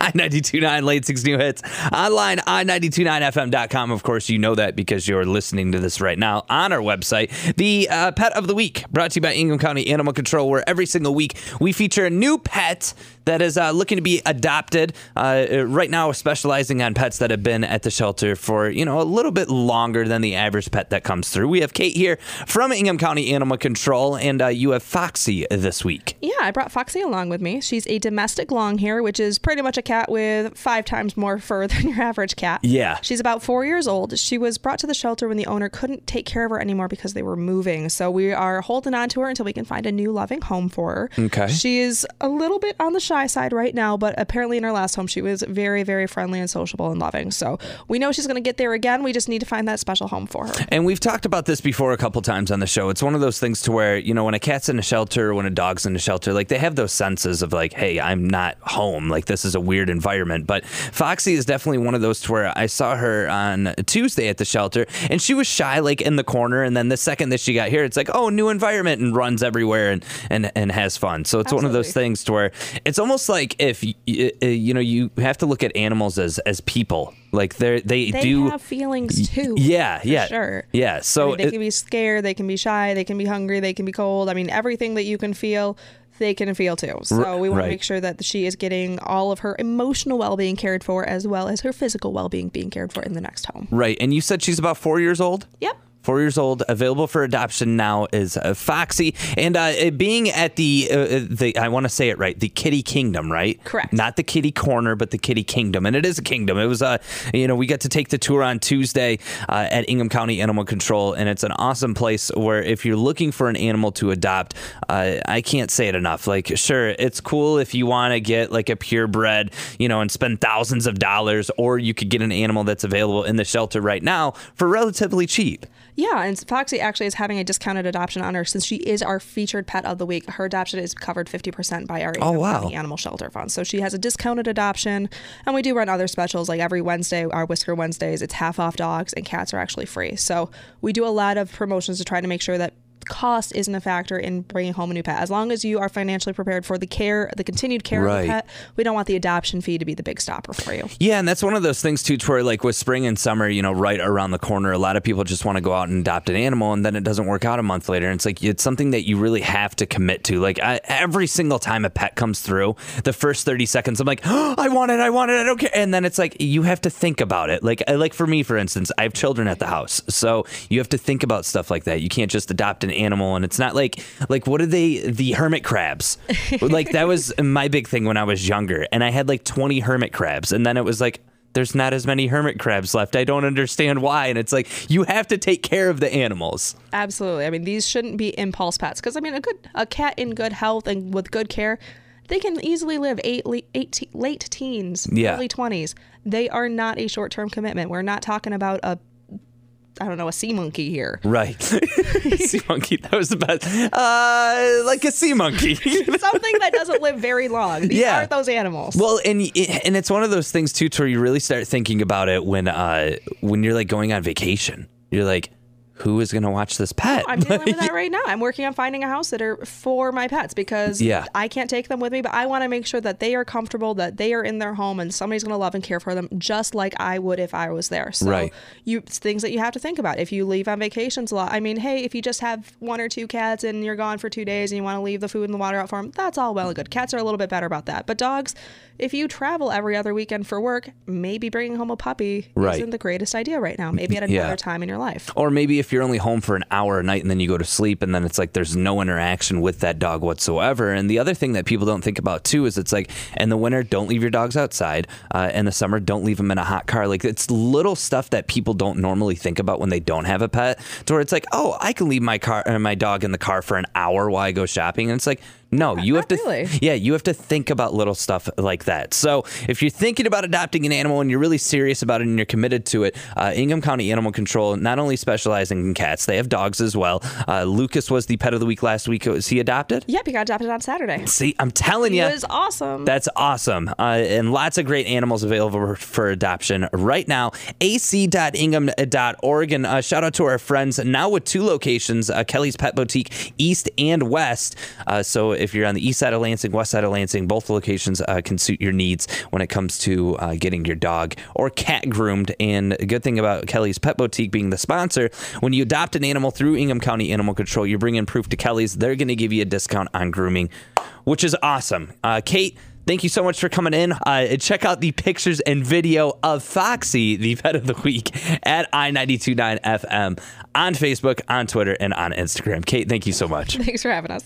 I929 Lansing's new hits. Online, i929fm.com. Of course, you know that because you're listening to this right now on our website. The uh, Pet of the Week, brought to you by Ingham County Animal Control, where every single week we feature a new pet that is uh, looking to be adopted. Uh, right now, specializing on pets that have been at the shelter for you know a little bit longer than the average pet that comes through. We have Kate here from Ingham County Animal Control, and uh, you have Foxy this week. Yeah, I brought Foxy along with me. She's a domestic long hair, which is pretty much a cat with five times more fur than your average cat. Yeah. She's about four years old. She was brought to the shelter when the owner couldn't take care of her anymore because they were moving. So we are holding on to her until we can find a new loving home for her. Okay. She is a little bit on the shy side right now, but apparently in her last home, she was very, very friendly and sociable and loving. So we know she's going to get there again. We just need to find that special home for her. And we've talked about this before a couple times on the show. It's one of those things to where, you know, when a cat's in a shelter, when a dog's in a shelter, like they have those senses of like, hey, I'm not home. Like this is a weird environment. But Foxy is definitely one of those to where I saw her on Tuesday at the shelter and she was shy, like in the corner. And then the second that she got here, it's like, oh, new environment and runs everywhere and, and, and has fun. So it's one of those things to where it's almost like if, uh, you know, you have to look at animals as, as people. Like they're, they, They do. have feelings too. yeah, yeah. Sure. Yeah. So I mean, they it- can be scared, they can be shy, they can be hungry, they can be cold. I mean, everything that you can feel, they can feel too. So we want right. to make sure that she is getting all of her emotional well being cared for as well as her physical well being being cared for in the next home. Right. And you said she's about four years old? Yep. Four years old, available for adoption now is uh, Foxy, and uh, being at the uh, the I want to say it right, the Kitty Kingdom, right? Correct. Not the Kitty Corner, but the Kitty Kingdom, and it is a kingdom. It was uh, you know, we got to take the tour on Tuesday uh, at Ingham County Animal Control, and it's an awesome place where if you're looking for an animal to adopt, uh, I can't say it enough. Like, sure, it's cool if you want to get like a purebred, you know, and spend thousands of dollars, or you could get an animal that's available in the shelter right now for relatively cheap. Yeah, and Foxy actually is having a discounted adoption on her since she is our featured pet of the week. Her adoption is covered 50% by our Oh, wow. Animal Shelter Fund. So she has a discounted adoption, and we do run other specials like every Wednesday, our Whisker Wednesdays, it's half off dogs, and cats are actually free. So we do a lot of promotions to try to make sure that cost isn't a factor in bringing home a new pet. As long as you are financially prepared for the care, the continued care Right. of the pet, we don't want the adoption fee to be the big stopper for you. Yeah, and that's one of those things too, to where like with spring and summer, you know, right around the corner, a lot of people just want to go out and adopt an animal, and then it doesn't work out a month later. And it's like it's something that you really have to commit to. Like I, every single time a pet comes through, the first thirty seconds, I'm like, oh, I want it, I want it, I don't care. And then it's like you have to think about it. Like like for me, for instance, I have children at the house, so you have to think about stuff like that. You can't just adopt an animal, and it's not like like what are they the hermit crabs? like that was my big thing when I was younger, and I had like twenty hermit crabs, and then it was like there's not as many hermit crabs left. I don't understand why. And it's like you have to take care of the animals. Absolutely. I mean, these shouldn't be impulse pets because I mean, a good a cat in good health and with good care, they can easily live eight, eight late teens, Yeah. early twenties. They are not a short term commitment. We're not talking about a I don't know a sea monkey here. Right. sea monkey. That was the best. Uh, like a sea monkey. Something that doesn't live very long. These Yeah. aren't those animals. Well, and and it's one of those things too, to where you really start thinking about it when uh when you're like going on vacation. You're like, who is going to watch this pet? I'm dealing with that right now. I'm working on finding a house sitter for my pets because Yeah. I can't take them with me, but I want to make sure that they are comfortable, that they are in their home, and somebody's going to love and care for them just like I would if I was there. So Right. you things that you have to think about. If you leave on vacations a lot, I mean, hey, if you just have one or two cats and you're gone for two days and you want to leave the food and the water out for them, that's all well and good. Cats are a little bit better about that, but dogs. If you travel every other weekend for work, maybe bringing home a puppy Right. isn't the greatest idea right now. Maybe at another Yeah. time in your life. Or maybe if you're only home for an hour a night and then you go to sleep and then it's like there's no interaction with that dog whatsoever. And the other thing that people don't think about too is it's like in the winter, don't leave your dogs outside. Uh, in the summer, don't leave them in a hot car. Like it's little stuff that people don't normally think about when they don't have a pet. To where it's like, oh, I can leave my car, uh, my dog in the car for an hour while I go shopping. And it's like, no, you have to, really. yeah, you have to think about little stuff like that. So if you're thinking about adopting an animal and you're really serious about it and you're committed to it, uh, Ingham County Animal Control not only specializing in cats, they have dogs as well. Uh, Lucas was the pet of the week last week. Was he adopted? Yep, he got adopted on Saturday. See, I'm telling you. It was awesome. That's awesome. Uh, and lots of great animals available for adoption right now. ac.ingham.org. And uh, shout out to our friends now with two locations uh, Kelly's Pet Boutique, East and West. Uh, so if you're on the east side of Lansing, west side of Lansing, both locations uh, can suit your needs when it comes to uh, getting your dog or cat groomed. And a good thing about Kelly's Pet Boutique being the sponsor, when you adopt an animal through Ingham County Animal Control, you bring in proof to Kelly's, they're going to give you a discount on grooming, which is awesome. Uh, Kate, Thank you so much for coming in. Uh, check out the pictures and video of Foxy, the pet of the week, at i929FM on Facebook, on Twitter, and on Instagram. Kate, thank you so much. Thanks for having us.